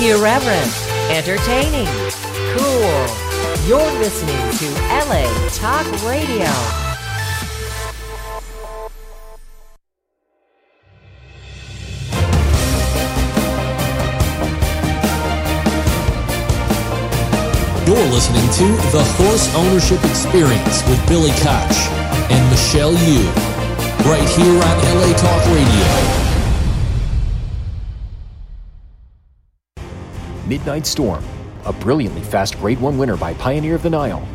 Irreverent, entertaining, cool. You're listening to LA Talk Radio. You're listening to The Horse Ownership Experience with Billy Koch and Michelle Yu, right here on LA Talk Radio. Midnight Storm, a brilliantly fast Grade 1 winner by Pioneer of the Nile.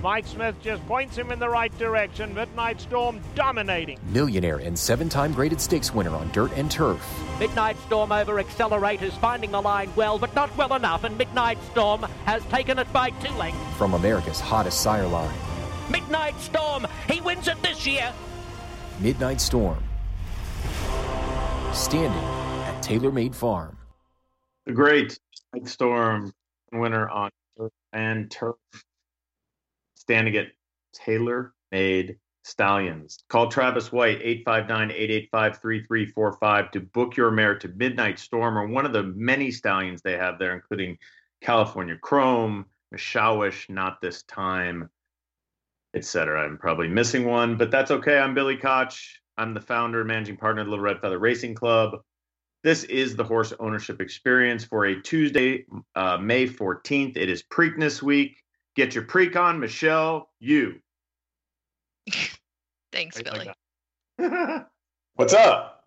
Mike Smith just points him in the right direction. Midnight Storm dominating. Millionaire and seven time graded stakes winner on dirt and turf. Midnight Storm over accelerators, finding the line well, but not well enough, and Midnight Storm has taken it by two lengths. From America's hottest sire line. Midnight Storm, he wins it this year. Midnight Storm. Standing at TaylorMade Farm. The great Midnight Storm winner on turf and turf standing at Taylor Made Stallions. Call Travis White 859-885-3345 to book your mare to Midnight Storm or one of the many stallions they have there, including California Chrome, Mshawish, Not This Time, etc. I'm probably missing one, but that's okay. I'm Billy Koch. I'm the founder and managing partner of the Little Red Feather Racing Club. This is the horse ownership experience for a Tuesday, uh, May 14th. It is Preakness week. Get your preak on, Michelle. You. Thanks, Billy. What's up?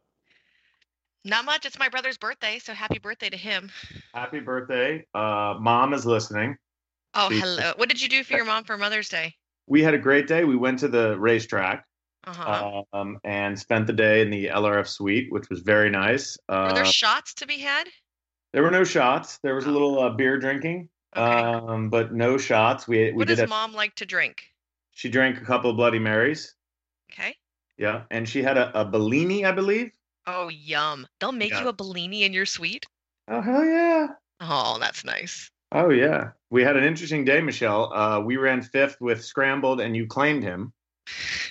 Not much. It's my brother's birthday, so happy birthday to him. Happy birthday. Uh, mom is listening. Oh, She's- hello. What did you do for your mom for Mother's Day? We had a great day. We went to the racetrack Uh-huh. um, and spent the day in the LRF suite, which was very nice. Uh, Were there shots to be had? there were no shots. There was a little uh, beer drinking, Okay. um, but no shots. We we what does have- mom like to drink? she drank a couple of Bloody Marys. Okay. Yeah, and she had a, a Bellini, I believe. Oh, yum. They'll make Yeah. you a Bellini in your suite? Oh hell yeah! Oh, that's nice. Oh yeah, we had an interesting day, Michelle. Uh, we ran fifth with Scrambled, and you claimed him,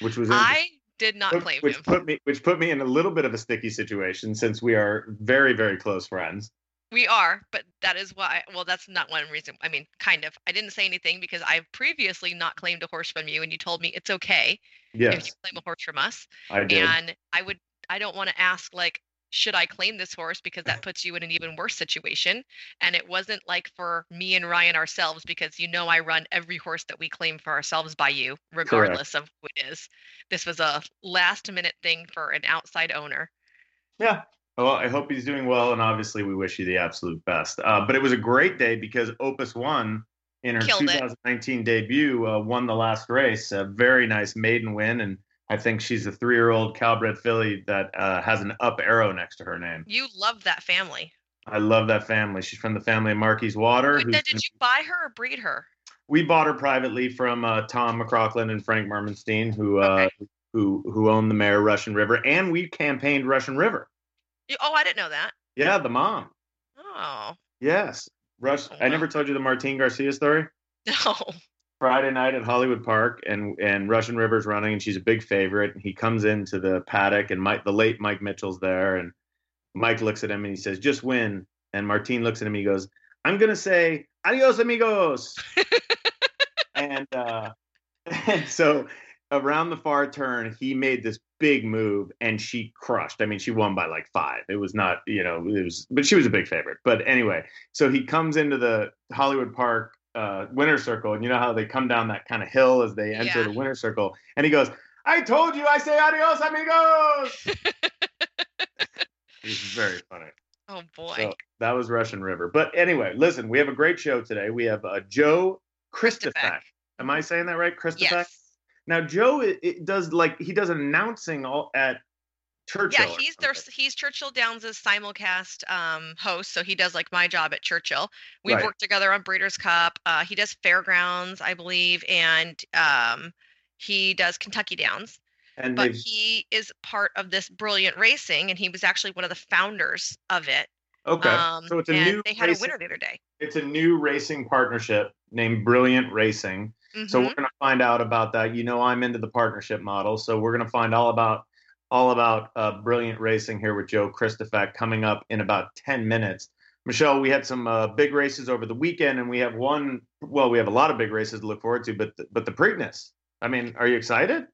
which was I did not Put- claim which him. put me which put me in a little bit of a sticky situation since we are very very close friends. We are, but that is why. Well, that's not one reason. I mean, kind of. I didn't say anything because I've previously not claimed a horse from you, and you told me it's okay if Yes, you claim a horse from us. I did. And I would, I don't want to ask like, should I claim this horse because that puts you in an even worse situation. And it wasn't like for me and Ryan ourselves because you know I run every horse that we claim for ourselves by you, regardless of who it is. This was a last minute thing for an outside owner. Yeah. Well, I hope he's doing well, and obviously we wish you the absolute best. Uh, but it was a great day because Opus One, in her Killed it. 2019 debut, uh, won the last race. A very nice maiden win, and I think she's a three-year-old Calbred filly that uh, has an up arrow next to her name. You love that family. I love that family. She's from the family of Marquise Water. Wait, did you buy her or breed her? we bought her privately from uh, Tom McCrockland and Frank Mermenstein, who uh, who who owned the mare Russian River, and we campaigned Russian River. You, oh, I didn't know that. Yeah, the mom. Oh, Yes, Rush. Oh, I never told you the Martin Garcia story. no. Friday night at Hollywood Park, and and Russian River's running, and she's a big favorite. And he comes into the paddock, and Mike, the late Mike Mitchell's there, and Mike looks at him and he says, "Just win." And Martin looks at him, and he goes, "I'm gonna say adios, amigos." and uh, and so around the far turn, he made this big move, and she crushed. I mean, she won by like five. It was not, you know, it was, but she was a big favorite. But anyway, so he comes into the Hollywood Park uh, winner circle, and you know how they come down that kind of hill as they enter Yeah. the winner circle, and he goes, "I told you, I say adios, amigos." it was very funny. Oh boy. So that was Russian River. But anyway, listen, we have a great show today. We have uh, Joe. Kristifek. Am I saying that right, Kristifek? yes. Now Joe it, it does like he does announcing all at Churchill. Yeah, he's their he's Churchill Downs' simulcast um, host, so he does like my job at Churchill. We've Right. worked together on Breeders' Cup. Uh, he does Fairgrounds, I believe, and um, he does Kentucky Downs. and But they've he is part of this brilliant racing, and he was actually one of the founders of it. okay. Um, so it's a and new they had racing, a winner the other day. It's a new racing partnership named Brilliant Racing. So Mhm. we're going to find out about that. You know, I'm into the partnership model, so we're going to find all about all about uh, Brilliant Racing here with Joe Kristifek coming up in about 10 minutes. Michelle, we had some uh, big races over the weekend, and we have one. Well, we have a lot of big races to look forward to, but but the Preakness. I mean, are you excited?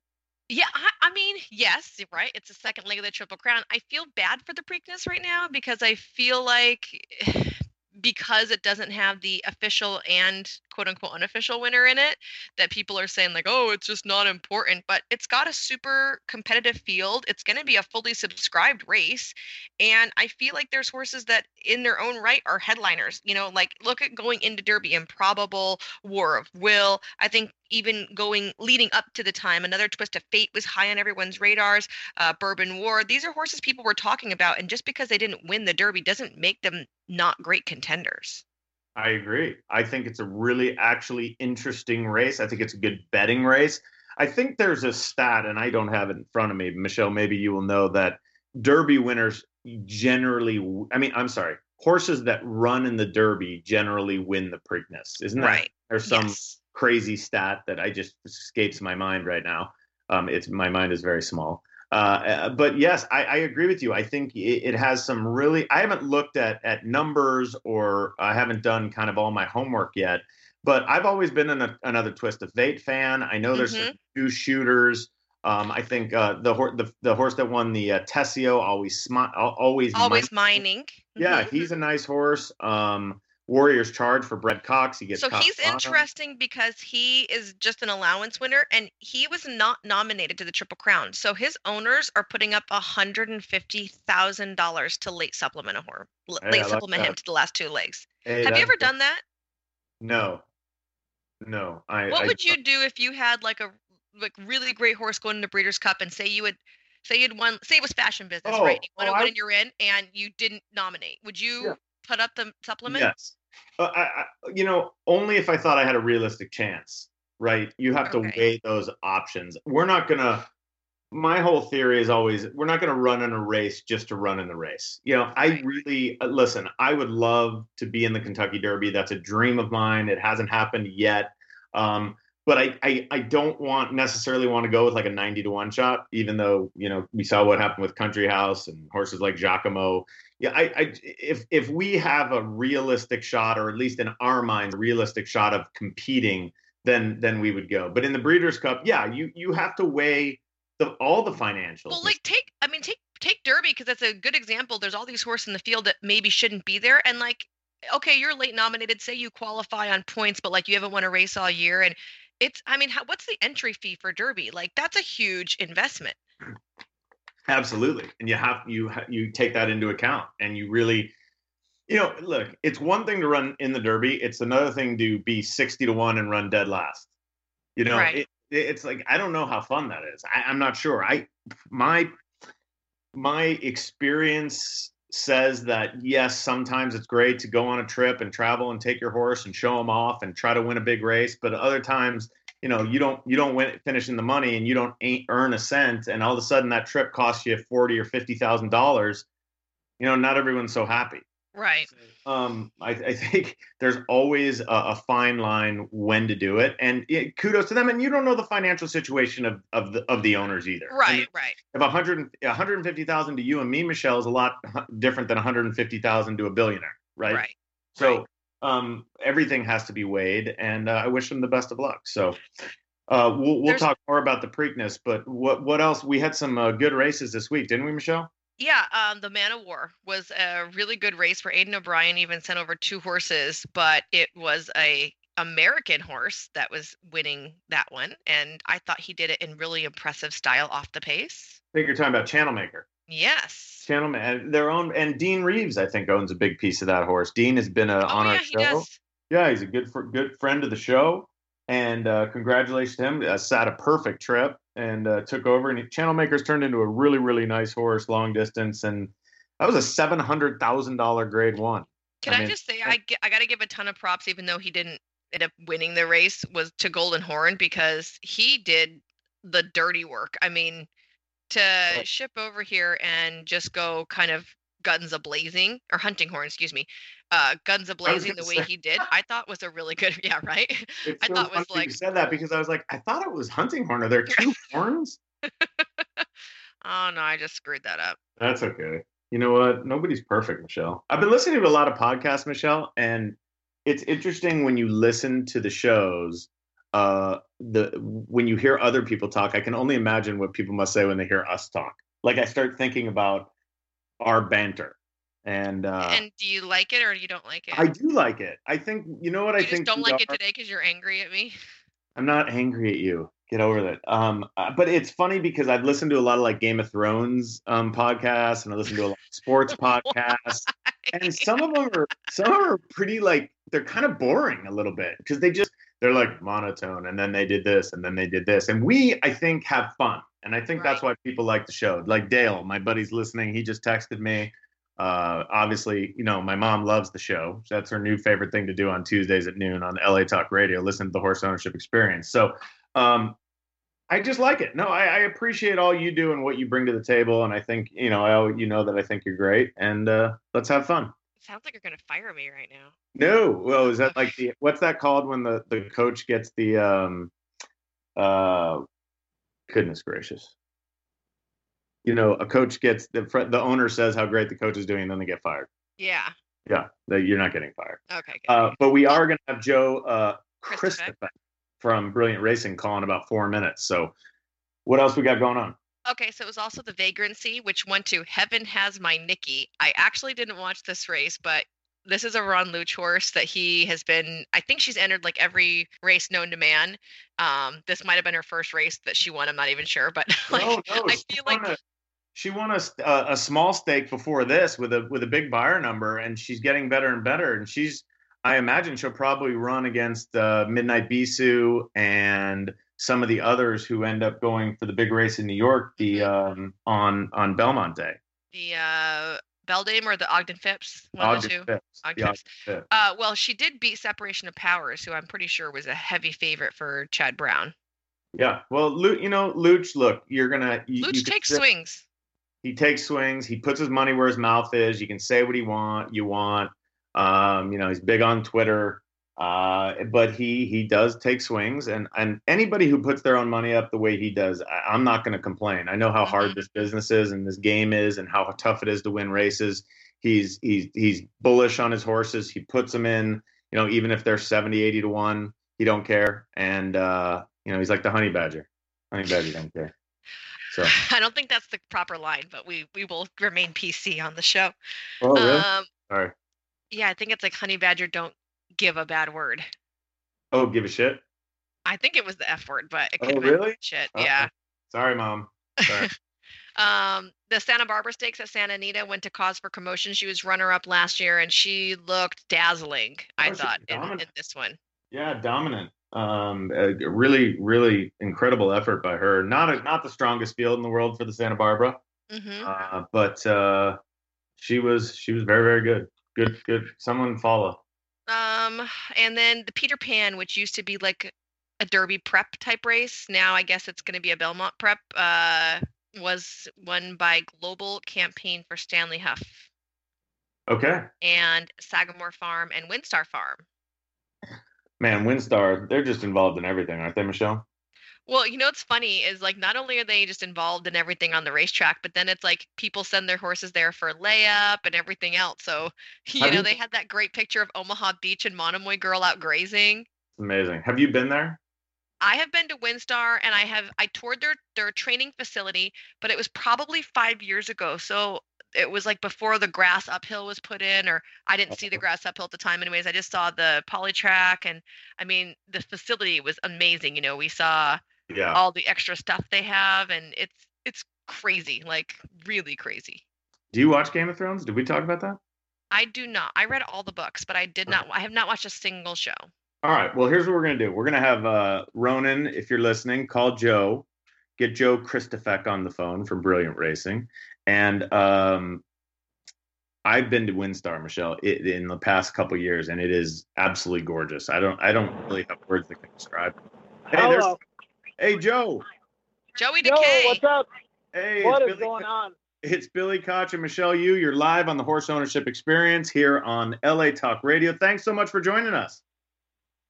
Yeah, I, I mean, yes, right. It's the second leg of the Triple Crown. I feel bad for the Preakness right now because I feel like because it doesn't have the official and quote unquote unofficial winner in it that people are saying like oh it's just not important but it's got a super competitive field. It's going to be a fully subscribed race and i feel like there's horses that in their own right are headliners. You know like look at going into derby improbable war of will. I think even going leading up to the time another twist of fate was high on everyone's radars uh, bourbon war these are horses people were talking about and just because they didn't win the derby doesn't make them not great contenders I agree. I think it's a really actually interesting race. I think it's a good betting race. I think there's a stat, and I don't have it in front of me. Michelle, maybe you will know that Derby winners generally, I mean, I'm sorry, horses that run in the Derby generally win the Preakness. Isn't that right? There's some Yes. Crazy stat that I just escapes my mind right now. Um, it's my mind is very small. Uh, but yes, I, I agree with you. I think it, it has some really. I haven't looked at at numbers or I haven't done kind of all my homework yet. But I've always been an, another Twist of Fate fan. I know there's some two shooters. Um, I think uh, the, hor- the the horse that won the uh, Tesio always smi- always always Mining. mining Yeah, Mhm. he's a nice horse. Um, Warriors Charge for Brad Cox. He gets so he's Castellano. interesting because he is just an allowance winner and he was not nominated to the triple crown so his owners are putting up $150000 to late supplement a horse Hey, I late like supplement him to the last two legs Hey, have you ever done that No, no. I. what I would you do if you had like a like really great horse going into breeders cup and say you would say you'd won say it was fashion business Oh, right you won oh, a win I- and you're in and you didn't nominate would you Yeah. Put up the supplement Yes. Uh, I, I, you know, only if I thought I had a realistic chance, right? You have to Okay. weigh those options. We're not going to, my whole theory is always we're not going to run in a race just to run in the race. You know, I really, uh, listen, I would love to be in the Kentucky Derby. That's a dream of mine. It hasn't happened yet. Um, but I, I, I don't want necessarily want to go with like a 90 to 1 shot, even though, you know, we saw what happened with Country House and horses like Giacomo yeah, I, I if if we have a realistic shot, or at least in our minds, realistic shot of competing, then then we would go. But in the Breeders' Cup, yeah, you you have to weigh the all the financials. Well, like take I mean take take Derby because that's a good example. There's all these horses in the field that maybe shouldn't be there, and like okay, you're late nominated. Say you qualify on points, but like you haven't won a race all year, and it's I mean, how, what's the entry fee for Derby? Like that's a huge investment. Absolutely, and you have you you take that into account, and you really, you know, look, it's one thing to run in the Derby; it's another thing to be sixty to one and run dead last. You know, Right. it, it's like I don't know how fun that is. I, I'm not sure. I my my experience says that yes, sometimes it's great to go on a trip and travel and take your horse and show them off and try to win a big race, but other times you know you don't you don't win finishing the money and you don't ain't earn a cent and all of a sudden that trip costs you forty or fifty thousand dollars you know not everyone's so happy Right. um i, I think there's always a, a fine line when to do it and it, kudos to them and you don't know the financial situation of of the of the owners either I mean, Right. Right. if 100 150,000 to you and me Michelle is a lot different than 150,000 to a billionaire right, Right. so um, everything has to be weighed, and uh, I wish them the best of luck. So uh, we'll we'll There's- talk more about the Preakness, but what what else? We had some uh, good races this week, didn't we, Michelle? Yeah, um, the Man o' War was a really good race where Aidan O'Brien even sent over two horses, but it was a American horse that was winning that one, and I thought he did it in really impressive style off the pace. I think you're talking about Channel Maker. Yes. Channel Ma- their own, and Dean Reeves, I think, owns a big piece of that horse. Dean has been uh, Oh on yeah, our he show. does. Yeah, he's a good good friend of the show, and uh, congratulations to him. Uh, sat a perfect trip and uh, took over. And Channel Makers turned into a really really nice horse, long distance, and that was a seven hundred thousand dollar grade one. Can I I, mean, just say I I got to give a ton of props, even though he didn't end up winning the race, was to Golden Horn because he did the dirty work. I mean, to ship over here and just go kind of guns a blazing or hunting horn, excuse me, uh, guns a blazing the way he did, I thought was a really good. Yeah, right. It's I so thought was like- you said that because I was like, I thought it was hunting horn. Are there two horns? Oh no, I just screwed that up. That's okay. You know what? Nobody's perfect, Michelle. I've been listening to a lot of podcasts, Michelle, and it's interesting when you listen to the shows. Uh, the when you hear other people talk, I can only imagine what people must say when they hear us talk. Like I start thinking about our banter, and uh, and do you like it or you don't like it? I do like it. I think you know what you I just think. don't like it today because you're angry at me. I'm not angry at you. Get over that. Um, uh, but it's funny because I've listened to a lot of like Game of Thrones um podcasts, and I listen to a lot of sports podcasts, and some of them are some of them are pretty like they're kind of boring a little bit because they just they're like monotone, and then they did this, and then they did this, and we I think have fun, and I think that's why people like the show. Like Dale, my buddy's listening. He just texted me. Uh, obviously, you know, my mom loves the show. That's her new favorite thing to do on Tuesdays at noon on LA Talk Radio. Listen to the Horse Ownership Experience. So, um, I just like it. No, I, I appreciate all you do and what you bring to the table, and I think you know, I, you know that I think you're great, and uh, let's have fun. Sounds like you're gonna fire me right now. No, well, is that like the what's that called when the the coach gets the um, uh, goodness gracious. You know, a coach gets the the owner says how great the coach is doing, and then they get fired. Yeah. Yeah, that you're not getting fired. Okay. Uh, but we are going to have Joe uh, Christopher. Christopher from Brilliant Racing call in about four minutes. So, what else we got going on? Okay, so it was also the vagrancy, which went to Heaven Has My Nikki. I actually didn't watch this race, but this is a Ron Luch horse that he has been. I think she's entered like every race known to man. Um, this might have been her first race that she won. I'm not even sure, but like no, no, I feel like a, she won a, a small stake before this with a with a big buyer number, and she's getting better and better. And she's, I imagine, she'll probably run against uh, Midnight Bisou and some of the others who end up going for the big race in New York, the Mm-hmm. um, on on Belmont Day. the uh, Beldame or the Ogden Phipps, one of the two. Phipps, Ogden Phipps. Ogden Phipps. Uh, well, she did beat Separation of Powers, who I'm pretty sure was a heavy favorite for Chad Brown. Yeah, well, Luch, you know, Luch, look, you're gonna. You, Luch you takes sit- swings. he takes swings. He puts his money where his mouth is. You can say what he want, you want. Um, you know, he's big on Twitter, uh, but he he does take swings, and and anybody who puts their own money up the way he does, I, I'm not going to complain. I know how hard this business is and this game is, and how tough it is to win races. He's he's he's bullish on his horses. He puts them in. You know, even if they're 70, 80 to one, he don't care. And uh, you know, he's like the honey badger. Honey badger don't care. So. I don't think that's the proper line, but we we will remain PC on the show. Oh, really? Um, Sorry. yeah, I think it's like honey badger don't give a bad word. Oh, give a shit. I think it was the F word, but it Oh, could have been really? shit. Uh-oh. Yeah. Sorry, mom. Sorry. Um, the Santa Barbara Stakes at Santa Anita went to Cause for Commotion. She was runner up last year, and she looked dazzling. I Oh, thought in, in this one. yeah, dominant. Um, a really, really incredible effort by her. Not a, not the strongest field in the world for the Santa Barbara, hmm uh, but uh, she was she was very, very good. Good, good. Someone follow. Um, and then the Peter Pan, which used to be like a Derby prep type race, now I guess it's going to be a Belmont prep. Uh, was won by Global Campaign for Stanley Hough Okay, and Sagamore Farm and WinStar Farm. man. WinStar, they're just involved in everything, aren't they, Michelle? Well, you know what's funny is like not only are they just involved in everything on the racetrack, but then it's like people send their horses there for layup and everything else. So you Have know you- they had that great picture of Omaha Beach and Monomoy Girl out grazing. It's amazing. Have you been there? I have been to WinStar and I have I toured their their training facility, but it was probably five years ago. So it was like before the grass uphill was put in, or I didn't see the oh. grass uphill at the time. Anyways, I just saw the polytrack, and I mean the facility was amazing. You know, we saw Yeah. all the extra stuff they have, and it's it's crazy, like really crazy. Do you watch Game of Thrones? Did we talk about that? I do not. I read all the books, but I did not. I have not watched a single show. All right. Well, here's what we're gonna do. We're gonna have uh, Ronan, if you're listening, call Joe, get Joe Kristifek on the phone from Brilliant Racing, and um, I've been to WinStar, Michelle, i in the past couple years, and it is absolutely gorgeous. I don't, I don't really have words that can describe. it. Hey, there's, Hello. Hey, Joe. Joey Yo, Decay. what's up? Hey, what is Billy, going on? It's Billy Koch and Michelle Yu. You're live on the Horse Ownership Experience here on LA Talk Radio. Thanks so much for joining us.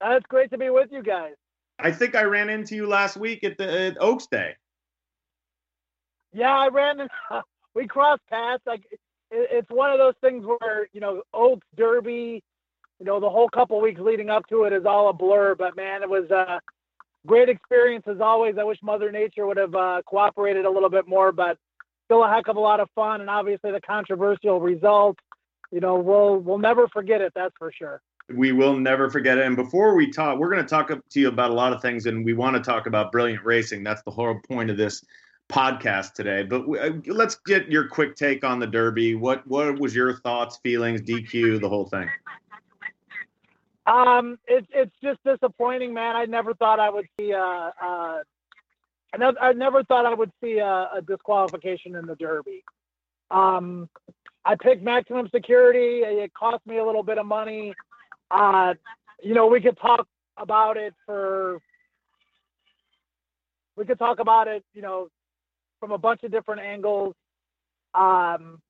Uh, It's great to be with you guys. I think I ran into you last week at the at Oaks Day. Yeah, I ran. In, we crossed paths. Like it, it's one of those things where you know Oaks Derby, you know the whole couple weeks leading up to it is all a blur. But man, it was a great experience as always. I wish Mother Nature would have uh, cooperated a little bit more, but still a heck of a lot of fun. And obviously the controversial result, you know, we'll we'll never forget it. That's for sure we will never forget it. And before we talk, we're going to talk to you about a lot of things, and we want to talk about brilliant racing. That's the whole point of this podcast today. But we, uh, let's get your quick take on the Derby. What what was your thoughts, feelings, DQ, the whole thing? Um, it's it's just disappointing, man. I never thought I would see a, a I, never, I never thought I would see a, a disqualification in the Derby. Um, I picked maximum security. It cost me a little bit of money. Uh, you know, we could talk about it for, we could talk about it, you know, from a bunch of different angles. Um,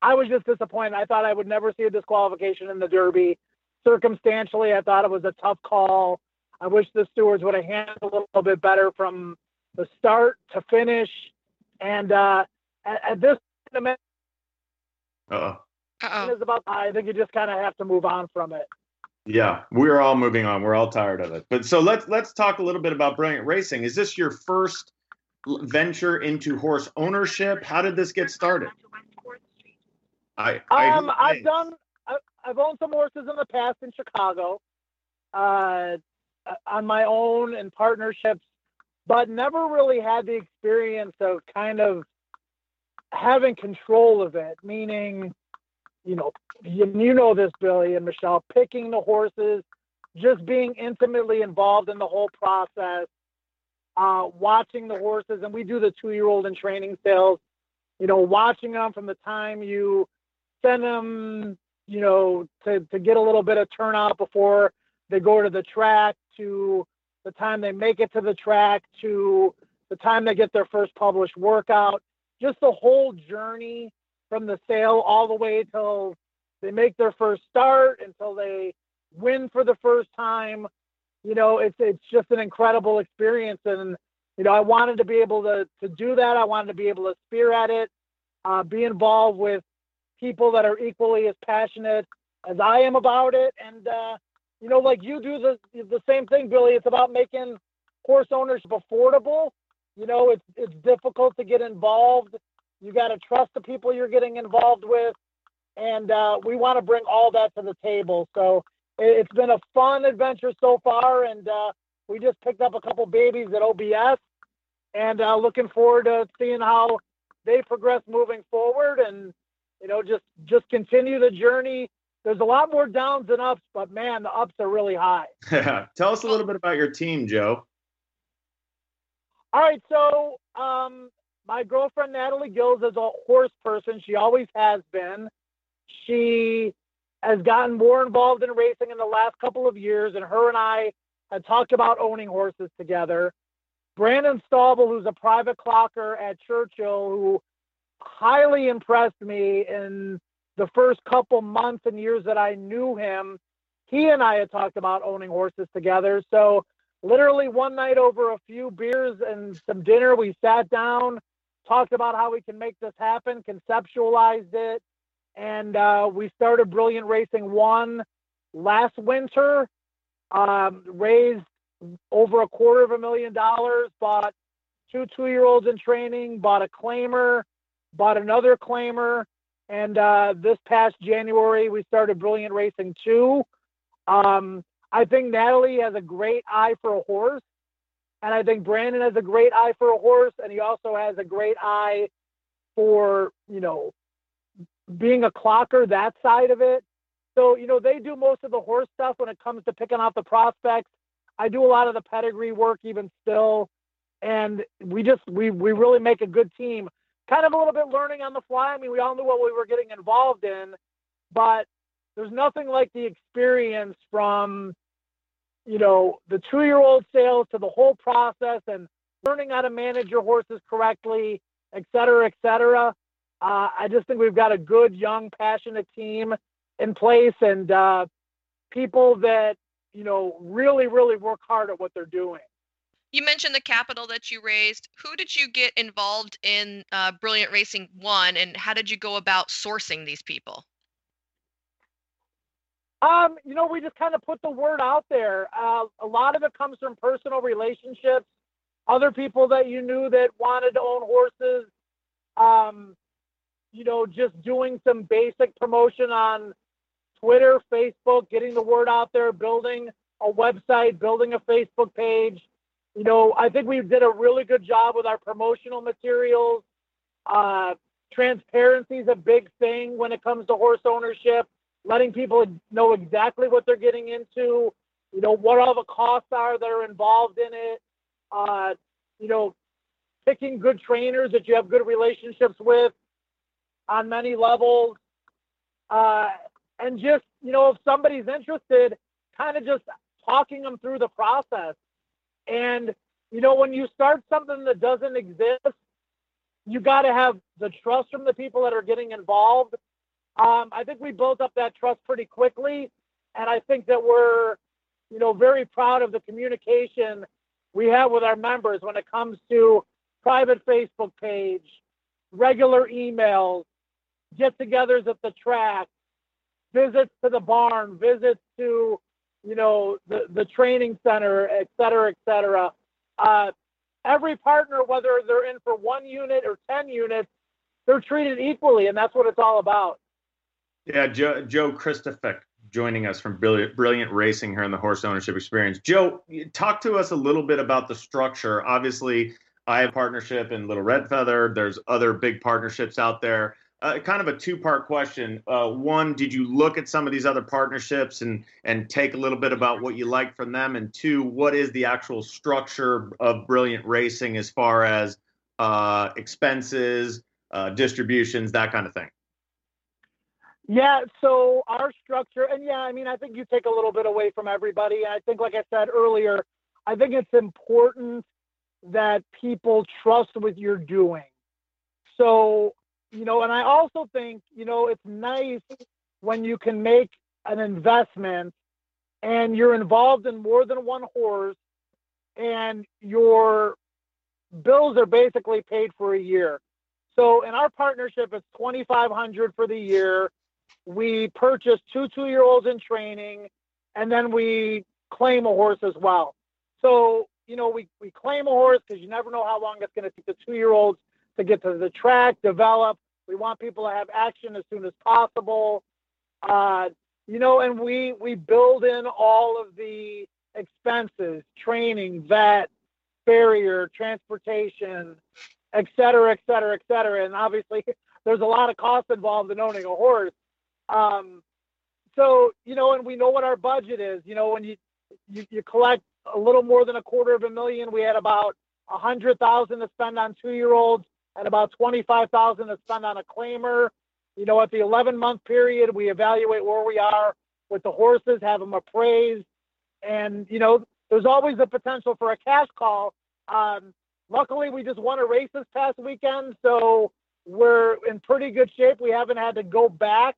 I was just disappointed. I thought I would never see a disqualification in the Derby. Circumstantially, I thought it was a tough call. I wish the stewards would have handled a little bit better from the start to finish. And uh, at, at this moment, uh-oh. Uh-oh. is about. I think you just kind of have to move on from it. Yeah, we're all moving on. We're all tired of it. But so let's let's talk a little bit about Brilliant Racing. Is this your first venture into horse ownership? How did this get started? I, I um I've done I've owned some horses in the past in Chicago, uh, on my own and partnerships, but never really had the experience of kind of having control of it. Meaning, you know, you, you know this, Billy and Michelle, picking the horses, just being intimately involved in the whole process, uh, watching the horses, and we do the two-year-old in training sales. You know, watching them from the time you send them, you know, to to get a little bit of turnout before they go to the track, to the time they make it to the track, to the time they get their first published workout. Just the whole journey from the sale all the way till they make their first start until they win for the first time. You know, it's it's just an incredible experience, and you know, I wanted to be able to to do that. I wanted to be able to spear at it, uh, be involved with people that are equally as passionate as I am about it, and uh, you know, like you do the the same thing, Billy. It's about making horse ownership affordable. You know, it's it's difficult to get involved you got to trust the people you're getting involved with. And uh, we want to bring all that to the table. So it's been a fun adventure so far. And uh, we just picked up a couple babies at OBS and uh, looking forward to seeing how they progress moving forward and, you know, just, just continue the journey. There's a lot more downs than ups, but man, the ups are really high. Tell us a little bit about your team, Joe. All right, so um, my girlfriend Natalie Gils is a horse person. She always has been. She has gotten more involved in racing in the last couple of years, and her and I had talked about owning horses together. Brandon Staubel, who's a private clocker at Churchill, who highly impressed me in the first couple months and years that I knew him. He and I had talked about owning horses together. So, literally, one night over a few beers and some dinner, we sat down talked about how we can make this happen, conceptualized it, and uh, we started Brilliant Racing One last winter. Um, raised over a quarter of a million dollars, bought two two-year-olds in training, bought a claimer, bought another claimer, and uh, this past January we started Brilliant Racing Two. Um, I think Natalie has a great eye for a horse. And I think Brandon has a great eye for a horse, and he also has a great eye for, you know, being a clocker, that side of it. So, you know, they do most of the horse stuff when it comes to picking out the prospects. I do a lot of the pedigree work even still. And we just we we really make a good team. Kind of a little bit learning on the fly. I mean, we all knew what we were getting involved in, but there's nothing like the experience from you know, the two year old sales to the whole process and learning how to manage your horses correctly, et cetera, et cetera. Uh, I just think we've got a good, young, passionate team in place and uh, people that, you know, really, really work hard at what they're doing. You mentioned the capital that you raised. Who did you get involved in uh, Brilliant Racing One, and how did you go about sourcing these people? Um, you know, we just kind of put the word out there. Uh, a lot of it comes from personal relationships, other people that you knew that wanted to own horses. Um, you know, just doing some basic promotion on Twitter, Facebook, getting the word out there, building a website, building a Facebook page. You know, I think we did a really good job with our promotional materials. Uh, transparency is a big thing when it comes to horse ownership letting people know exactly what they're getting into, you know, what all the costs are that are involved in it, uh, you know, picking good trainers that you have good relationships with on many levels. Uh, and just, you know, if somebody's interested, kind of just talking them through the process. And, you know, when you start something that doesn't exist, you got to have the trust from the people that are getting involved. Um, I think we built up that trust pretty quickly, and I think that we're, you know, very proud of the communication we have with our members when it comes to private Facebook page, regular emails, get-togethers at the track, visits to the barn, visits to, you know, the, the training center, et cetera, et cetera. Uh, every partner, whether they're in for one unit or 10 units, they're treated equally, and that's what it's all about. Yeah, Joe, Joe Christopher joining us from Brilliant, Brilliant Racing here in the Horse Ownership Experience. Joe, talk to us a little bit about the structure. Obviously, I have partnership in Little Red Feather. There's other big partnerships out there. Uh, kind of a two-part question. Uh, one, did you look at some of these other partnerships and and take a little bit about what you like from them? And two, what is the actual structure of Brilliant Racing as far as uh, expenses, uh, distributions, that kind of thing? Yeah, so our structure, and yeah, I mean, I think you take a little bit away from everybody. I think, like I said earlier, I think it's important that people trust what you're doing. So, you know, and I also think, you know, it's nice when you can make an investment and you're involved in more than one horse and your bills are basically paid for a year. So in our partnership, it's 2,500 for the year we purchase two two year olds in training, and then we claim a horse as well. So, you know, we, we claim a horse because you never know how long it's going to take the two year olds to get to the track, develop. We want people to have action as soon as possible. Uh, you know, and we we build in all of the expenses, training, vet, barrier, transportation, et cetera, et cetera, et cetera. And obviously, there's a lot of costs involved in owning a horse. Um, so you know, and we know what our budget is. You know, when you you, you collect a little more than a quarter of a million, we had about a hundred thousand to spend on two year olds and about twenty five thousand to spend on a claimer. You know, at the eleven month period, we evaluate where we are with the horses, have them appraised, and you know, there's always the potential for a cash call. Um, luckily, we just won a race this past weekend, so we're in pretty good shape. We haven't had to go back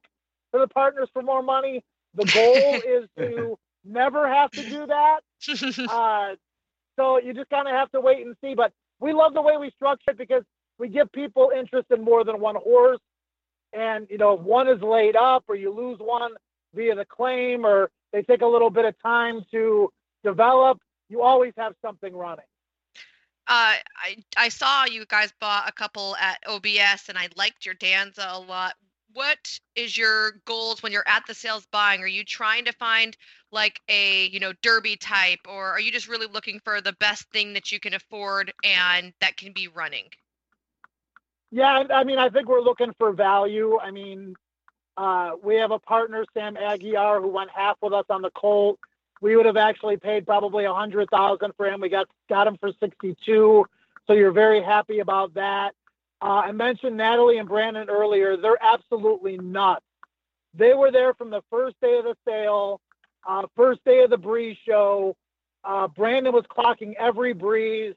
to the partners for more money. The goal is to never have to do that. Uh, so you just kind of have to wait and see. But we love the way we structure it because we give people interest in more than one horse. And, you know, if one is laid up or you lose one via the claim or they take a little bit of time to develop, you always have something running. Uh, I I saw you guys bought a couple at OBS, and I liked your Danza a lot what is your goals when you're at the sales buying? Are you trying to find like a, you know, derby type or are you just really looking for the best thing that you can afford and that can be running? Yeah, I mean, I think we're looking for value. I mean, uh, we have a partner, Sam Aguiar, who went half with us on the Colt. We would have actually paid probably a hundred thousand for him. We got got him for sixty-two, so you're very happy about that. Uh, I mentioned Natalie and Brandon earlier. They're absolutely nuts. They were there from the first day of the sale, uh, first day of the breeze show. Uh, Brandon was clocking every breeze.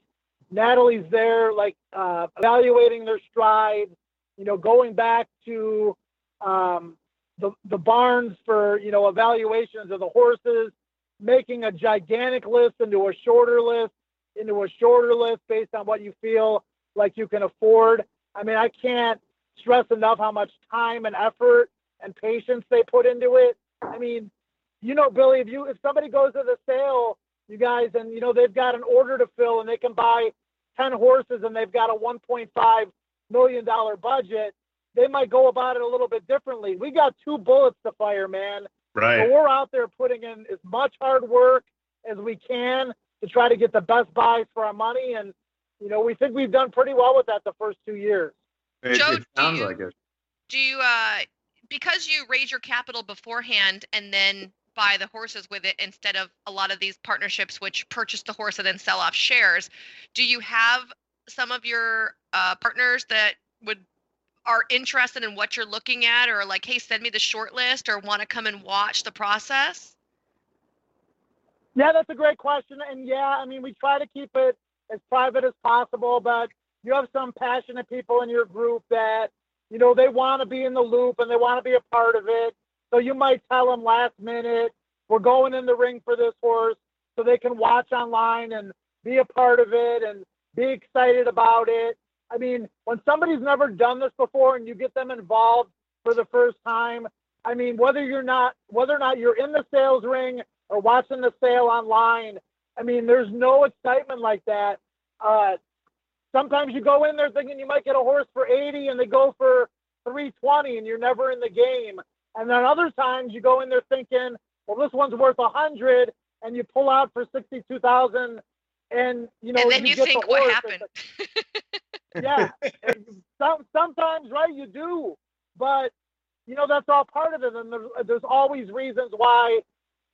Natalie's there, like uh, evaluating their stride. You know, going back to um, the the barns for you know evaluations of the horses, making a gigantic list into a shorter list, into a shorter list based on what you feel like you can afford. I mean, I can't stress enough how much time and effort and patience they put into it. I mean, you know, Billy, if you if somebody goes to the sale, you guys, and you know they've got an order to fill and they can buy ten horses and they've got a 1.5 million dollar budget, they might go about it a little bit differently. We got two bullets to fire, man. Right. So we're out there putting in as much hard work as we can to try to get the best buys for our money, and you know we think we've done pretty well with that the first two years. It, Joe, it sounds do you- like it. Do you uh because you raise your capital beforehand and then buy the horses with it instead of a lot of these partnerships which purchase the horse and then sell off shares, do you have some of your uh, partners that would are interested in what you're looking at or like hey send me the short list or want to come and watch the process Yeah, that's a great question. And yeah, I mean, we try to keep it as private as possible, but you have some passionate people in your group that, you know, they want to be in the loop and they want to be a part of it. So you might tell them last minute, we're going in the ring for this horse so they can watch online and be a part of it and be excited about it. I mean, when somebody's never done this before and you get them involved for the first time, I mean, whether you're not, whether or not you're in the sales ring or watching the sale online. I mean, there's no excitement like that. Uh, sometimes you go in there thinking you might get a horse for 80 and they go for 320 and you're never in the game. And then other times you go in there thinking, well, this one's worth a 100 and you pull out for 62,000 and you know and then you, get the think what horse. happened yeah. Some, sometimes, right, you do. But, you know, that's all part of it. And there's, there's always reasons why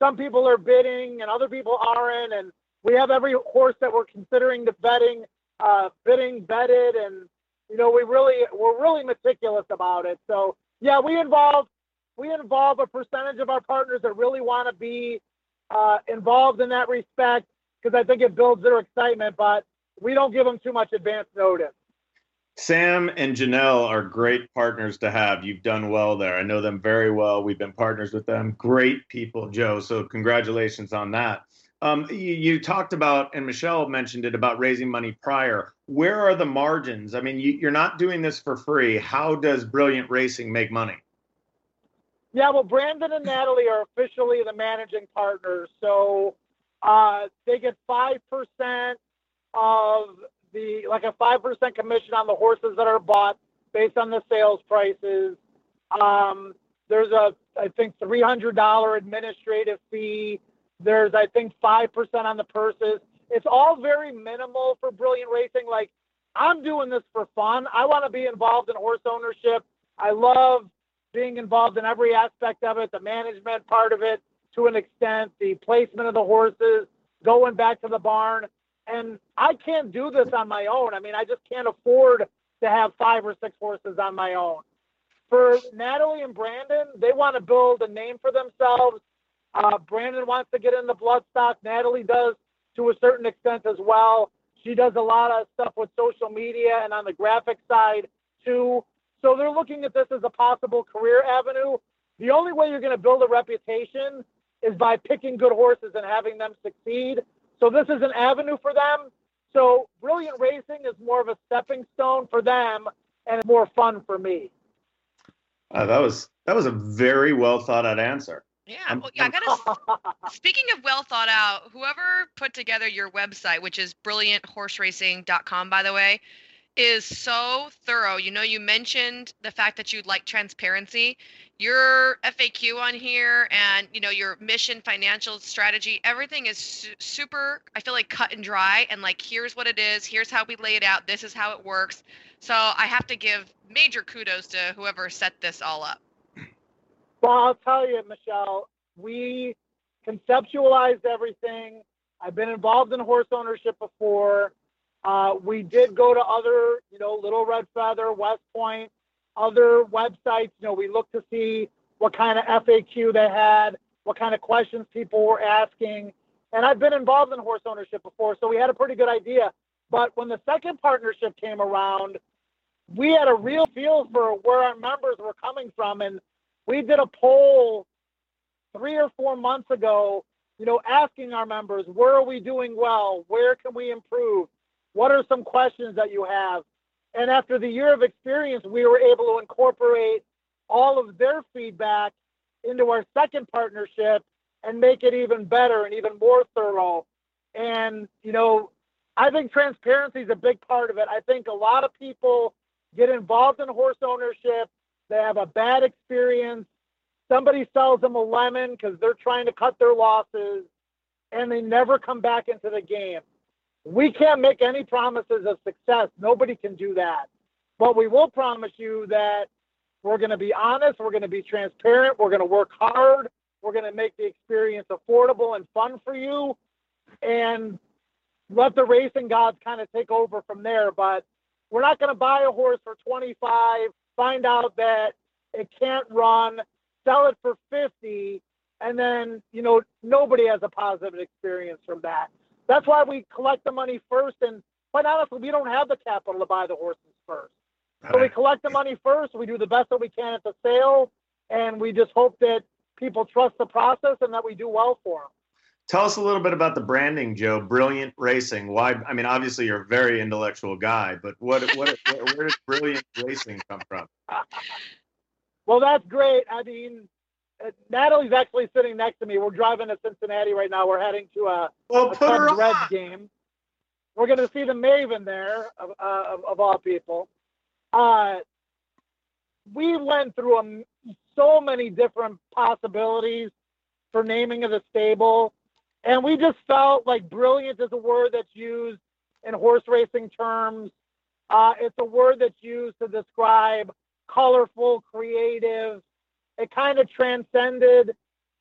some people are bidding and other people aren't. And we have every horse that we're considering the betting, uh, bidding, vetted. And, you know, we really, we're really meticulous about it. So, yeah, we involve, we involve a percentage of our partners that really want to be uh, involved in that respect because I think it builds their excitement, but we don't give them too much advance notice. Sam and Janelle are great partners to have. You've done well there. I know them very well. We've been partners with them. Great people, Joe. So congratulations on that. Um, you, you talked about, and Michelle mentioned it about raising money prior. Where are the margins? I mean, you, you're not doing this for free. How does Brilliant Racing make money? Yeah, well, Brandon and Natalie are officially the managing partners, so uh, they get five percent of the like a five percent commission on the horses that are bought based on the sales prices. Um, there's a I think three hundred dollar administrative fee. There's I think five percent on the purses. It's all very minimal for Brilliant Racing. Like I'm doing this for fun. I want to be involved in horse ownership. I love being involved in every aspect of it, the management part of it to an extent, the placement of the horses, going back to the barn. And I can't do this on my own. I mean, I just can't afford to have five or six horses on my own. For Natalie and Brandon, they want to build a name for themselves. Uh, Brandon wants to get in the bloodstock. Natalie does to a certain extent as well. She does a lot of stuff with social media and on the graphic side too. So they're looking at this as a possible career avenue. The only way you're going to build a reputation is by picking good horses and having them succeed. So this is an avenue for them. So brilliant racing is more of a stepping stone for them and more fun for me. Uh, that was that was a very well thought out answer. yeah I'm- well, yeah i gotta Speaking of well thought out, whoever put together your website, which is brillianthorseracing.com, by the way, is so thorough. You know, you mentioned the fact that you'd like transparency. Your FAQ on here and, you know, your mission, financial strategy, everything is su- super, I feel like cut and dry. And like, here's what it is, here's how we lay it out, this is how it works. So I have to give major kudos to whoever set this all up. Well, I'll tell you, Michelle, we conceptualized everything. I've been involved in horse ownership before. Uh, we did go to other, you know, Little Red Feather, West Point, other websites. You know, we looked to see what kind of FAQ they had, what kind of questions people were asking. And I've been involved in horse ownership before, so we had a pretty good idea. But when the second partnership came around, we had a real feel for where our members were coming from. And we did a poll three or four months ago you know, asking our members, where are we doing well? Where can we improve? What are some questions that you have? And after the year of experience, we were able to incorporate all of their feedback into our second partnership and make it even better and even more thorough. And, you know, I think transparency is a big part of it. I think a lot of people get involved in horse ownership, they have a bad experience. Somebody sells them a lemon because they're trying to cut their losses and they never come back into the game. We can't make any promises of success. Nobody can do that. But we will promise you that we're going to be honest, we're going to be transparent, we're going to work hard, we're going to make the experience affordable and fun for you, and let the racing gods kind of take over from there. But we're not going to buy a horse for 25, find out that it can't run, sell it for 50, and then, you know, nobody has a positive experience from that. That's why we collect the money first. And quite honestly, we don't have the capital to buy the horses first. So we collect the money first. We do the best that we can at the sale, and we just hope that people trust the process and that we do well for them. Tell us a little bit about the branding, Joe. Brilliant Racing. Why? I mean, obviously you're a very intellectual guy, but what? What? where, where does Brilliant Racing come from? Well, that's great. I mean, Natalie's actually sitting next to me. We're driving to Cincinnati right now. We're heading to a, well, a put her Cubs Reds on. game. We're going to see the Maven there, of, uh, of, of all people. Uh, we went through a, so many different possibilities for naming of the stable, and we just felt like brilliant is a word that's used in horse racing terms. Uh, it's a word that's used to describe colorful, creative. It kind of transcended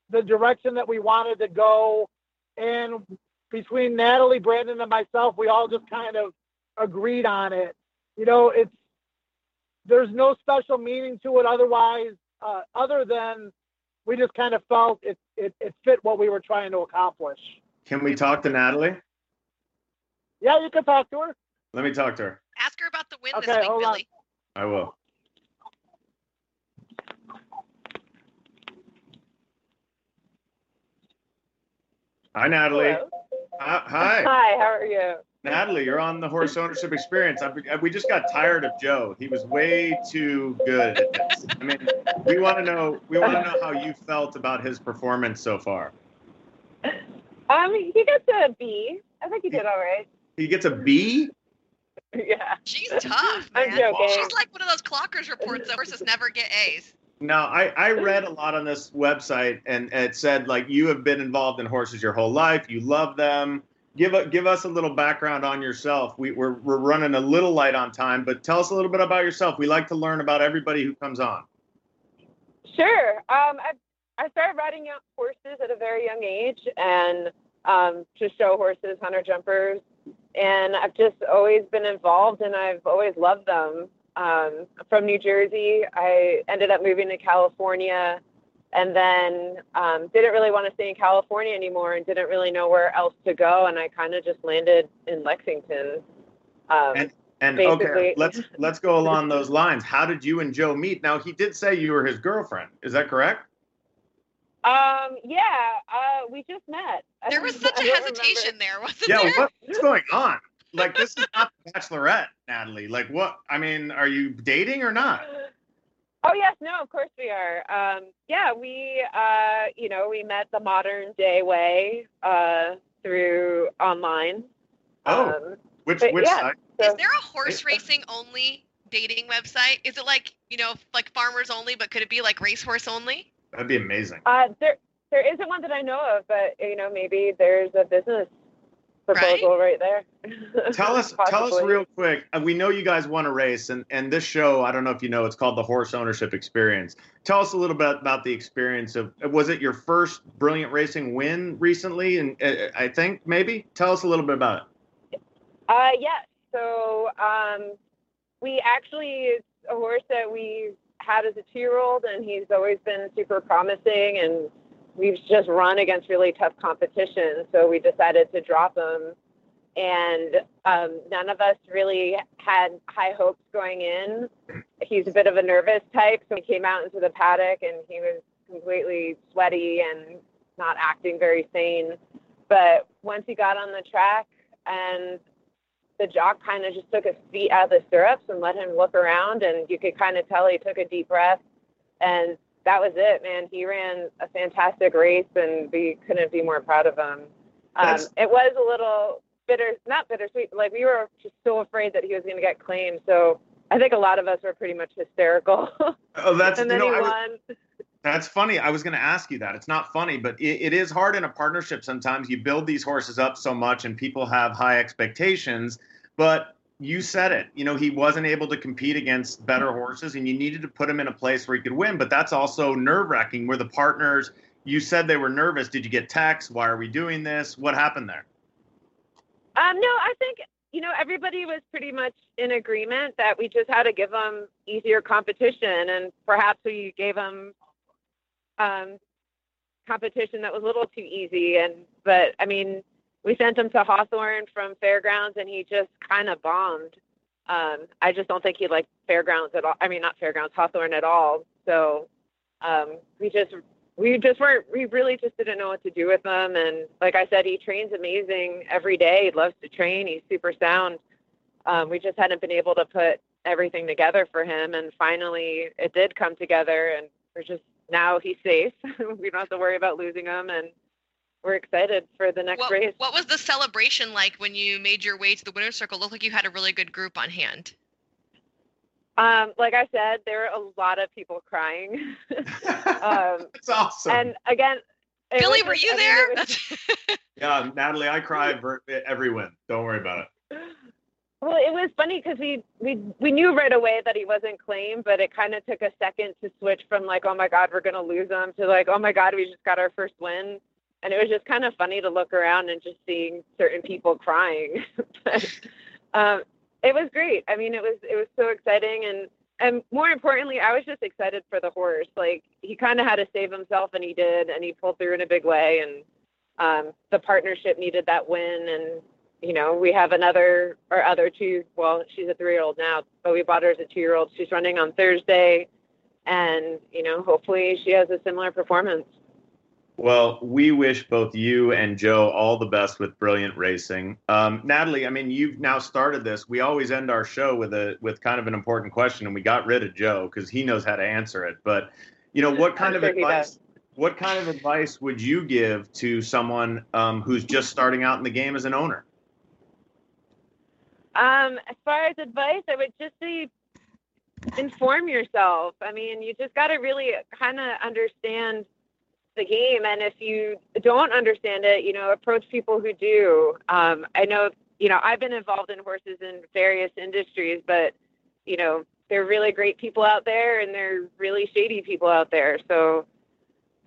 the direction that we wanted to go. And between Natalie, Brandon, and myself, we all just kind of agreed on it. You know, it's there's no special meaning to it otherwise, uh, other than we just kind of felt it, it it fit what we were trying to accomplish. Can we talk to Natalie? Yeah, you can talk to her. Let me talk to her. Ask her about the win Okay, this week, hold on. Billy. I will. Hi, Natalie. Hello. Hi, hi. Hi, how are you? Natalie. You're on the horse ownership experience. I, we just got tired of Joe. He was way too good at this. I mean, we want to know. We want to know how you felt about his performance so far. Um, he gets a B. I think he did all right. He gets a B. Yeah. She's tough, I'm joking. She's like one of those clockers reports that horses never get A's. Now, I, I read a lot on this website, and it said like you have been involved in horses your whole life. You love them. Give a, give us a little background on yourself. We, we're we're running a little light on time, but tell us a little bit about yourself. We like to learn about everybody who comes on. Sure. Um, I I started riding out horses at a very young age, and um, to show horses, hunter jumpers, and I've just always been involved, and I've always loved them. Um, from New Jersey, I ended up moving to California, and then um, didn't really want to stay in California anymore, and didn't really know where else to go, and I kind of just landed in Lexington. Um, And and okay, Basically- let's let's go along those lines. How did you and Joe meet? Now he did say you were his girlfriend. Is that correct? Um, yeah, uh, we just met. There was such I a don't remember. hesitation there, wasn't Yeah. there? What, what's going on? Like this is not the Bachelorette, Natalie. Like what? I mean, are you dating or not? Oh yes, no, of course we are. Um, yeah, we, uh, you know, we met the modern day way uh, through online. Oh, Um, which which yeah. side? Is there a horse racing only dating website? Is it like, you know, like farmers only, but could it be like racehorse only? That'd be amazing. uh, there, there isn't one that I know of, but you know, maybe there's a business proposal right, there. Tell us, tell us real quick. uh, We know you guys want to race, and and this show, I don't know if you know, it's called the Horse Ownership Experience. Tell us a little bit about the experience of. Was it your first Brilliant Racing win recently? And uh, I think maybe tell us a little bit about it. Uh, yes. So um, we actually it's a horse that we had as a two-year-old, and he's always been super promising, and we've just run against really tough competition. So we decided to drop him, and um, none of us really had high hopes going in. He's a bit of a nervous type, so he came out into the paddock, and he was completely sweaty and not acting very sane. But once he got on the track and the jock kind of just took his feet out of the stirrups and let him look around, and you could kind of tell he took a deep breath. And that was it, man. He ran a fantastic race, and we couldn't be more proud of him. Um, it was a little bitter, not bittersweet. Like we were just so afraid that he was going to get claimed. So I think a lot of us were pretty much hysterical. Oh, that's and then you know, he was- won. That's funny. I was going to ask you that. It's not funny, but it, it is hard in a partnership sometimes. You build these horses up so much and people have high expectations, but you said it. You know, he wasn't able to compete against better horses and you needed to put him in a place where he could win, but that's also nerve wracking where the partners, you said they were nervous. Did you get texts? Why are we doing this? What happened there? Um, no, I think you know everybody was pretty much in agreement that we just had to give them easier competition, and perhaps we gave them um, competition that was a little too easy. And but I mean, we sent him to Hawthorne from Fairgrounds, and he just kind of bombed. Um, I just don't think he liked Fairgrounds at all. I mean, not Fairgrounds, Hawthorne at all. So um, we just we just weren't we really just didn't know what to do with him and like i said he trains amazing every day he loves to train he's super sound um, we just hadn't been able to put everything together for him and finally it did come together and we're just now he's safe we don't have to worry about losing him and we're excited for the next What, race what was the celebration like when you made your way to the winner's circle? Looked like you had a really good group on hand. um, like i said there were a lot of people crying um, It's awesome. and again Billy, was were just- you I mean, there? it was- yeah, Natalie, I cry ver- every win. Don't worry about it. Well, it was funny because we we we knew right away that he wasn't claimed, but it kind of took a second to switch from like, oh my God, we're gonna lose him, to like, oh my God, we just got our first win, and it was just kind of funny to look around and just seeing certain people crying. but, um, it was great. I mean, it was it was so exciting, and and more importantly, I was just excited for the horse. Like he kind of had to save himself, and he did, and he pulled through in a big way, and um, the partnership needed that win, and you know, we have another our other two. Well, she's a three-year-old now, but we bought her as a two-year-old. She's running on Thursday, and you know, hopefully she has a similar performance. Well, we wish both you and Joe all the best with brilliant racing. Um, Natalie, I mean, you've now started this. We always end our show with a with kind of an important question, and we got rid of Joe because he knows how to answer it. But you know, what kind I'm of sure advice? What kind of advice would you give to someone um, who's just starting out in the game as an owner? Um, as far as advice, I would just say inform yourself. I mean, you just got to really kind of understand the game, and if you don't understand it, you know, approach people who do. Um, I know, you know, I've been involved in horses in various industries, but you know, there are really great people out there, and there are really shady people out there. So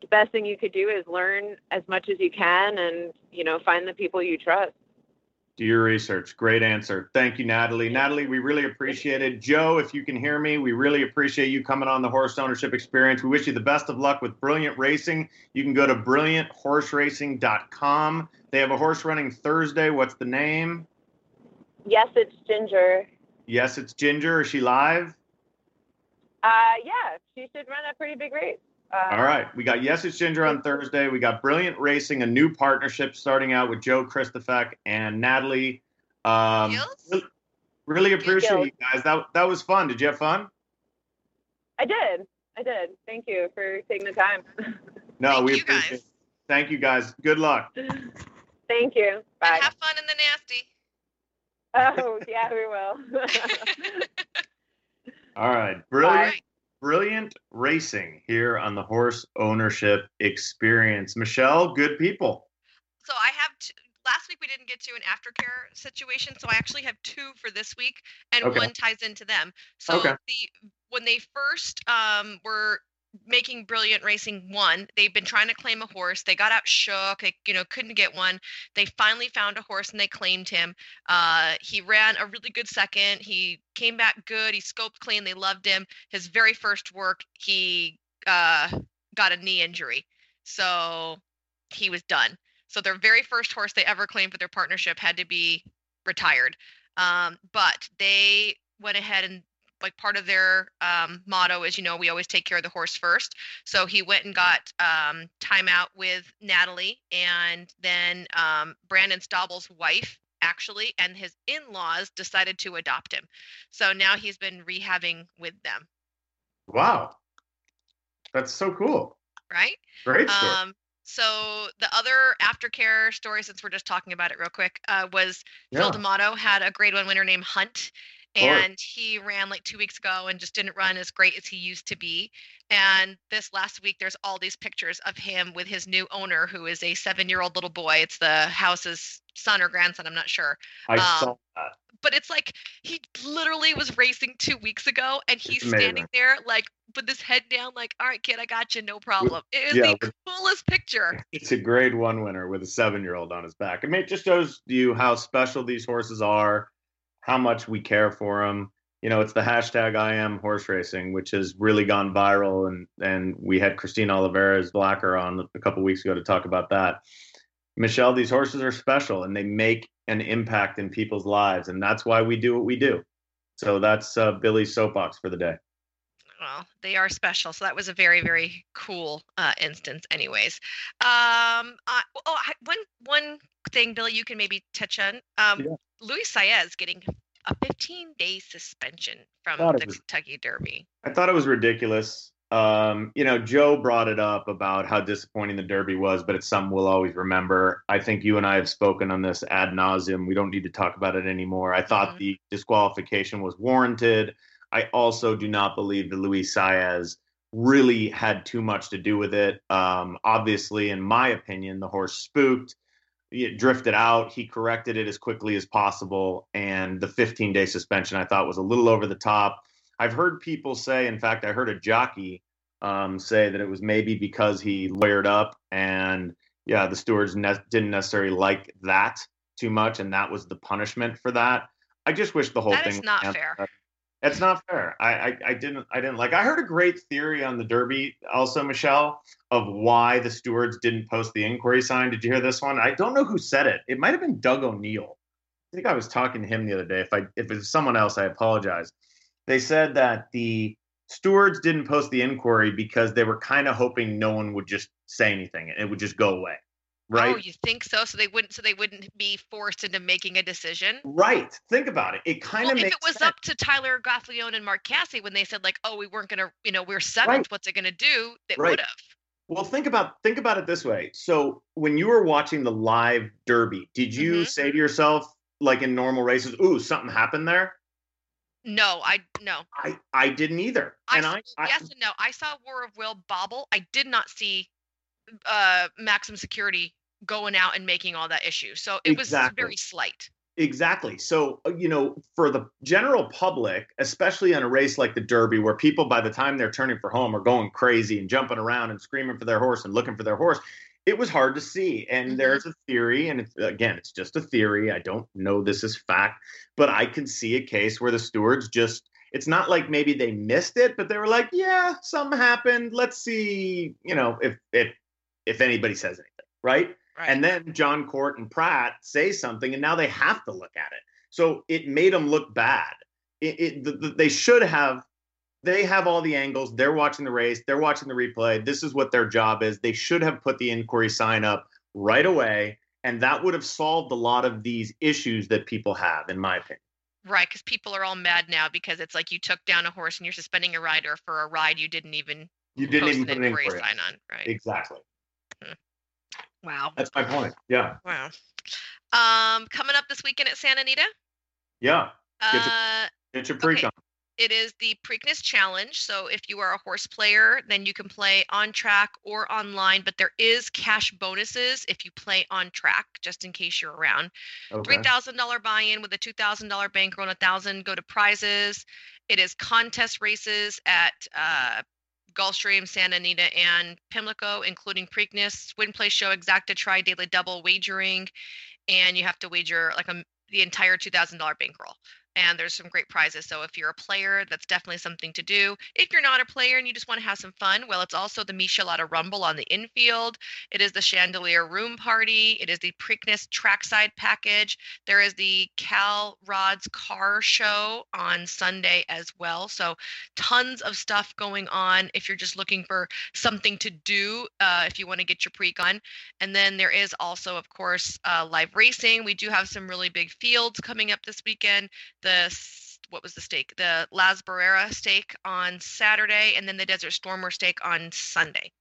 the best thing you could do is learn as much as you can, and you know, find the people you trust. Do your research. Great answer. Thank you, Natalie. Natalie, we really appreciate it. Joe, if you can hear me, we really appreciate you coming on the horse ownership experience. We wish you the best of luck with Brilliant Racing. You can go to brillianthorseracing.com. They have a horse running Thursday. What's the name? Yes, it's Ginger. Yes, it's Ginger. Is she live? Uh, yeah, she should run a pretty big race. Uh, All right. We got Yes, it's Ginger on Thursday. We got Brilliant Racing, a new partnership starting out with Joe Kristifek and Natalie. Um, Gils? re- really appreciate you guys. That, that was fun. Did you have fun? I did. I did. Thank you for taking the time. No, Thank we you, guys. appreciate it. Thank you guys. Good luck. Thank you. Bye. And have fun in the nasty. Oh, yeah, we will. All right. Brilliant, All right. Brilliant racing here on the horse ownership experience. Michelle, good people. So I have t- last week we didn't get to an aftercare situation, so I actually have two for this week, and Okay. one ties into them. So Okay. the when they first um, were making brilliant racing one they've been trying to claim a horse they got out shook they you know couldn't get one. They finally found a horse and they claimed him. Uh, he ran a really good second he came back good he scoped clean they loved him. His very first work he uh, got a knee injury. So he was done. So their very first horse they ever claimed for their partnership had to be retired. Um, but they went ahead and like part of their um, motto is, you know, we always take care of the horse first. So he went and got um, timeout with Natalie, and then um, Brandon Stauble's wife actually, and his in-laws decided to adopt him. So now he's been rehabbing with them. Wow, that's so cool. Right. Great story. Um, so the other aftercare story, since we're just talking about it real quick, uh, was Phil Yeah. D'Amato had a grade one winner named Hunt. And he ran like two weeks ago and just didn't run as great as he used to be. And this last week, there's all these pictures of him with his new owner, who is a seven-year-old little boy. It's the house's son or grandson, I'm not sure. I um, saw that. But it's like he literally was racing two weeks ago, and he's standing there like with his head down, like, "All right, kid, I got you, no problem." It is yeah, the coolest picture. It's a grade one winner with a seven year old on his back. I mean, it just shows you how special these horses are, how much we care for them. You know, it's the hashtag I am horse racing, which has really gone viral. And, and we had Christine Oliveras Blacker on a couple weeks ago to talk about that. Michelle, these horses are special and they make an impact in people's lives. And that's why we do what we do. So that's uh, Billy's soapbox for the day. They are special, so that was a very, very cool uh, instance. Anyways, um, I, oh, I, one one thing, Billy, you can maybe touch on. Um, Yeah. Luis Saez getting a 15 day suspension from the was- Kentucky Derby. I thought it was ridiculous. Um, you know, Joe brought it up about how disappointing the Derby was, but it's something we'll always remember. I think you and I have spoken on this ad nauseum. We don't need to talk about it anymore. I thought Mhm. the disqualification was warranted. I also do not believe that Luis Saez really had too much to do with it. Um, obviously, in my opinion, the horse spooked. It drifted out. He corrected it as quickly as possible. And the 15 day suspension I thought was a little over the top. I've heard people say, in fact, I heard a jockey um, say that it was maybe because he lawyered up, and yeah, the stewards ne- didn't necessarily like that too much, and that was the punishment for that. I just wish the whole That thing. is not fair. It's not fair. I, I I didn't I didn't like. I heard a great theory on the Derby also, Michelle, of why the stewards didn't post the inquiry sign. Did you hear this one? I don't know who said it. It might have been Doug O'Neill. I think I was talking to him the other day. If I if it was someone else, I apologize. They said that the stewards didn't post the inquiry because they were kind of hoping no one would just say anything and it would just go away. Right? Oh, you think so? So they wouldn't. So they wouldn't be forced into making a decision. right. Think about it. It kind Well, of if it was sense. up to Tyler Gaffalione and Mark Casse when they said like, "Oh, we weren't gonna, you know, we're seventh. Right. What's it gonna do?" They Right. would have. Well, think about think about it this way. So when you were watching the live derby, did you Mhm. say to yourself, like in normal races, "Ooh, something happened there"? No, I no. I I didn't either. I, and s- I, I yes and no. I saw War of Will bobble. I did not see uh Maximum Security going out and making all that issue. So it was very slight. Exactly. So, uh, you know, for the general public, especially on a race like the Derby, where people by the time they're turning for home are going crazy and jumping around and screaming for their horse and looking for their horse, it was hard to see. And Mhm. there's a theory, and it's, again, it's just a theory. I don't know this is fact, but I can see a case where the stewards just. It's not like maybe they missed it, but they were like, "Yeah, something happened. Let's see, you know, if if if anybody says anything, right?" Right. And then Jon Court and Prat say something, and now they have to look at it. So it made them look bad. It, it, the, the, they should have. They have all the angles. They're watching the race. They're watching the replay. This is what their job is. They should have put the inquiry sign up right away, and that would have solved a lot of these issues that people have, in my opinion. right, because people are all mad now because it's like you took down a horse and you're suspending a rider for a ride you didn't even You didn't even put an inquiry inquiry. sign on. Right. Exactly. Wow. That's my point. Yeah. Wow. Um, coming up this weekend at Santa Anita. Yeah. Get your- Uh, Get your preach Okay. it is the Preakness Challenge. So if you are a horse player, then you can play on track or online, but there is cash bonuses if you play on track, just in case you're around. Okay. $3,000 buy-in with a $2,000 bankroll and a 1000 go to prizes. It is contest races at uh, Gulfstream, Santa Anita, and Pimlico, including Preakness, Win Play Show, Exacta, Tri Daily Double wagering, and you have to wager like a, the entire $2,000 bankroll. And there's some great prizes. So if you're a player, that's definitely something to do. If you're not a player and you just want to have some fun, well, it's also the Michelada Rumble on the infield. It is the Chandelier Room Party. It is the Preakness Trackside Package. There is the Cal Rods Car Show on Sunday as well. So tons of stuff going on if you're just looking for something to do uh, if you want to get your pre-con. And then there is also, of course, uh, live racing. We do have some really big fields coming up this weekend the what was the stake? The Laz Barrera stake on Saturday, and then the Desert Stormer stake on Sunday.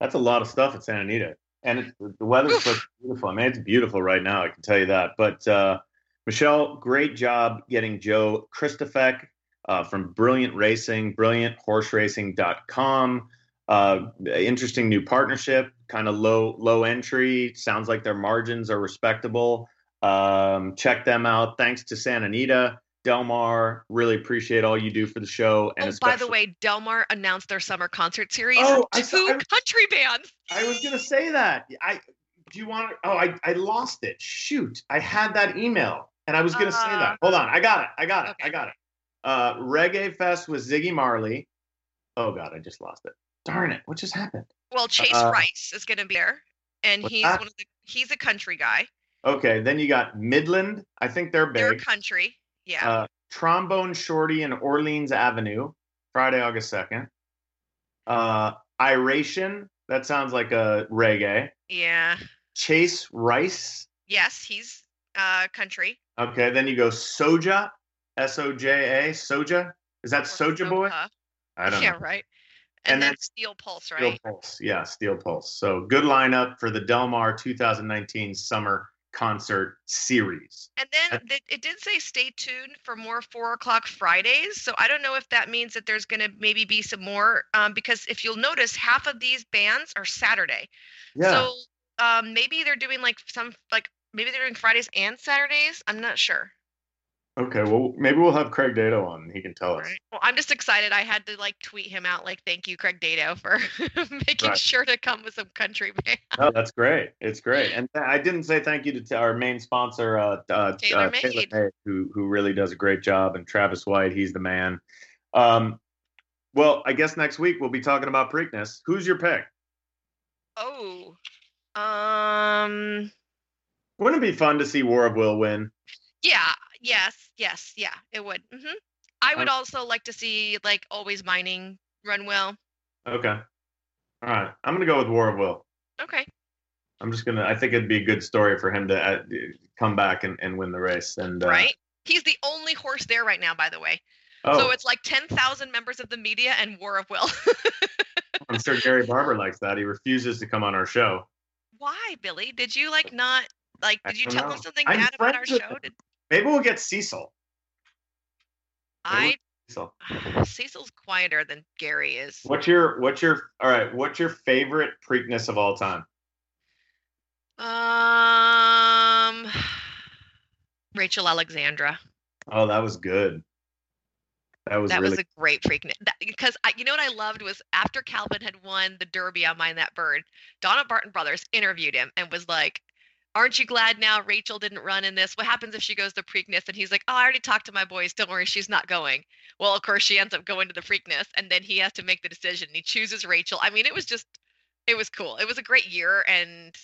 That's a lot of stuff at Santa Anita, and it, the weather's so beautiful. I mean, it's beautiful right now. I can tell you that. But uh, Michelle, great job getting Joe Kristifek uh, from Brilliant Racing, brillianthorseracing.com. Uh, interesting new partnership, kind of low low entry. Sounds like their margins are respectable. Um, check them out. Thanks to Santa Anita. Delmar, really appreciate all you do for the show. And oh, by the way, Delmar announced their summer concert series. Oh, two I, country bands. I was gonna say that. I do you want? Oh, I I lost it. Shoot, I had that email, and I was gonna uh, say that. Hold on, I got it. I got it. Okay. I got it. Uh, Reggae Fest with Ziggy Marley. Oh God, I just lost it. Darn it! What just happened? Well, Chase uh, Rice is gonna be there, and he's that? one of the. He's a country guy. Okay, then you got Midland. I think they're big. They're country. Yeah. Uh, Trombone Shorty and Orleans Avenue, Friday, August second. Uh, Iration. That sounds like a reggae. Yeah. Chase Rice. Yes, he's uh country. Okay, then you go Soja, S O J A, Soja. Is that Soja Boy? I don't yeah, know. right. And, and then, then Steel Pulse, right? Steel Pulse, yeah, Steel Pulse. So good lineup for the Delmar 2019 Summer concert series. And then it did say stay tuned for more four o'clock Fridays. So I don't know if that means that there's going to maybe be some more um, because if you'll notice, half of these bands are Saturday. Yeah. So um, maybe they're doing like some like maybe they're doing Fridays and Saturdays. I'm not sure. Okay, well, maybe we'll have Craig Dado on. He can tell us. Right. Well, I'm just excited. I had to like tweet him out, like, "Thank you, Craig Dado, for making right. sure to come with some country band." Oh, that's great. It's great, and I didn't say thank you to our main sponsor, uh, uh, Taylor, uh, TaylorMade, who who really does a great job, and Travis White, he's the man. Um, well, I guess next week we'll be talking about Preakness. Who's your pick? Oh, um, wouldn't it be fun to see War of Will win? Yeah, Yes, yes, yeah, it would. hmm I would also like to see like Alwaysmining run well. Okay. All right. I'm gonna go with War of Will. Okay. I'm just gonna. I think it'd be a good story for him to uh, come back and, and win the race. And uh, right. He's the only horse there right now, by the way. Oh. So it's like ten thousand members of the media and War of Will. I'm sure Gary Barber likes that. He refuses to come on our show. Why, Billy? Did you like not like? Did you tell know. him something I'm bad about our show? Did... Maybe we'll get Cecil. I Cecil. Cecil's quieter than Gary is. What's your what's your all right? What's your favorite Preakness of all time? Um, Rachel Alexandra. Oh, that was good. That was that really... was a great Preakness because I, you know what I loved was after Calvin had won the Derby on Mine That Bird, Donna Barton Brothers interviewed him and was like, aren't you glad now Rachel didn't run in this? What happens if she goes to Preakness? And he's like, oh, I already talked to my boys. Don't worry, she's not going. Well, of course, she ends up going to the Preakness, and then he has to make the decision. He chooses Rachel. I mean, it was just, it was cool. It was a great year, and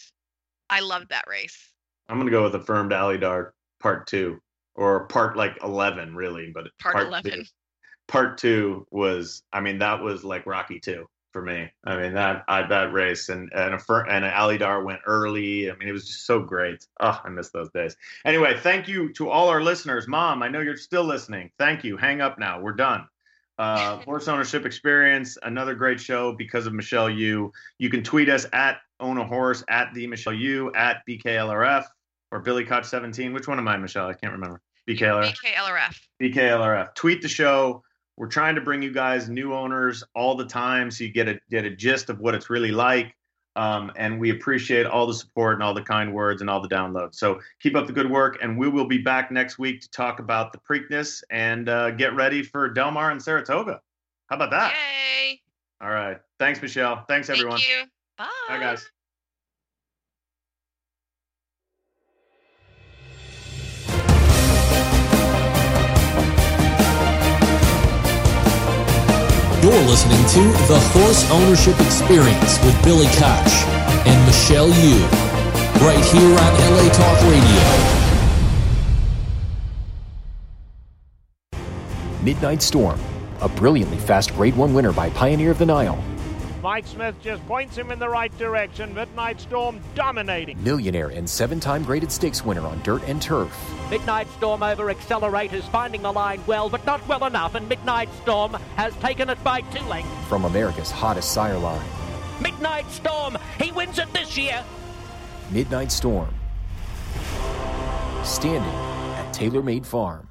I loved that race. I'm gonna go with Affirmed Alydar Part Two, or Part like 11, really, but Part, part 11. Two, part two was, I mean, that was like Rocky Two for me. I mean that I, that race and and a and Alydar went early. I mean it was just so great. Oh, I miss those days. Anyway, thank you to all our listeners. Mom, I know you're still listening. Thank you. Hang up now. We're done. Uh, horse ownership experience, another great show because of Michelle Yu. You can tweet us at own a horse at the Michelle Yu at BKLRF or Billy Koch 17. Which one am I, Michelle? I can't remember. BKLRF. BKLRF. BKLRF. Tweet the show we're trying to bring you guys new owners all the time so you get a get a gist of what it's really like. Um, and we appreciate all the support and all the kind words and all the downloads. So keep up the good work, and we will be back next week to talk about the Preakness and uh, get ready for Delmar and Saratoga. How about that? Yay! All right. Thanks, Michelle. Thanks, everyone. Thank you. Bye. Bye, guys. You're listening to The Horse Ownership Experience with Billy Koch and Michelle Yu, right here on LA Talk Radio. Midnight Storm, a brilliantly fast Grade 1 winner by Pioneer of the Nile. Mike Smith just points him in the right direction. Midnight Storm dominating. Millionaire and seven time graded stakes winner on dirt and turf. Midnight Storm over accelerators, finding the line well, but not well enough, and Midnight Storm has taken it by two lengths. From America's hottest sire line. Midnight Storm, he wins it this year. Midnight Storm. Standing at TaylorMade Farm.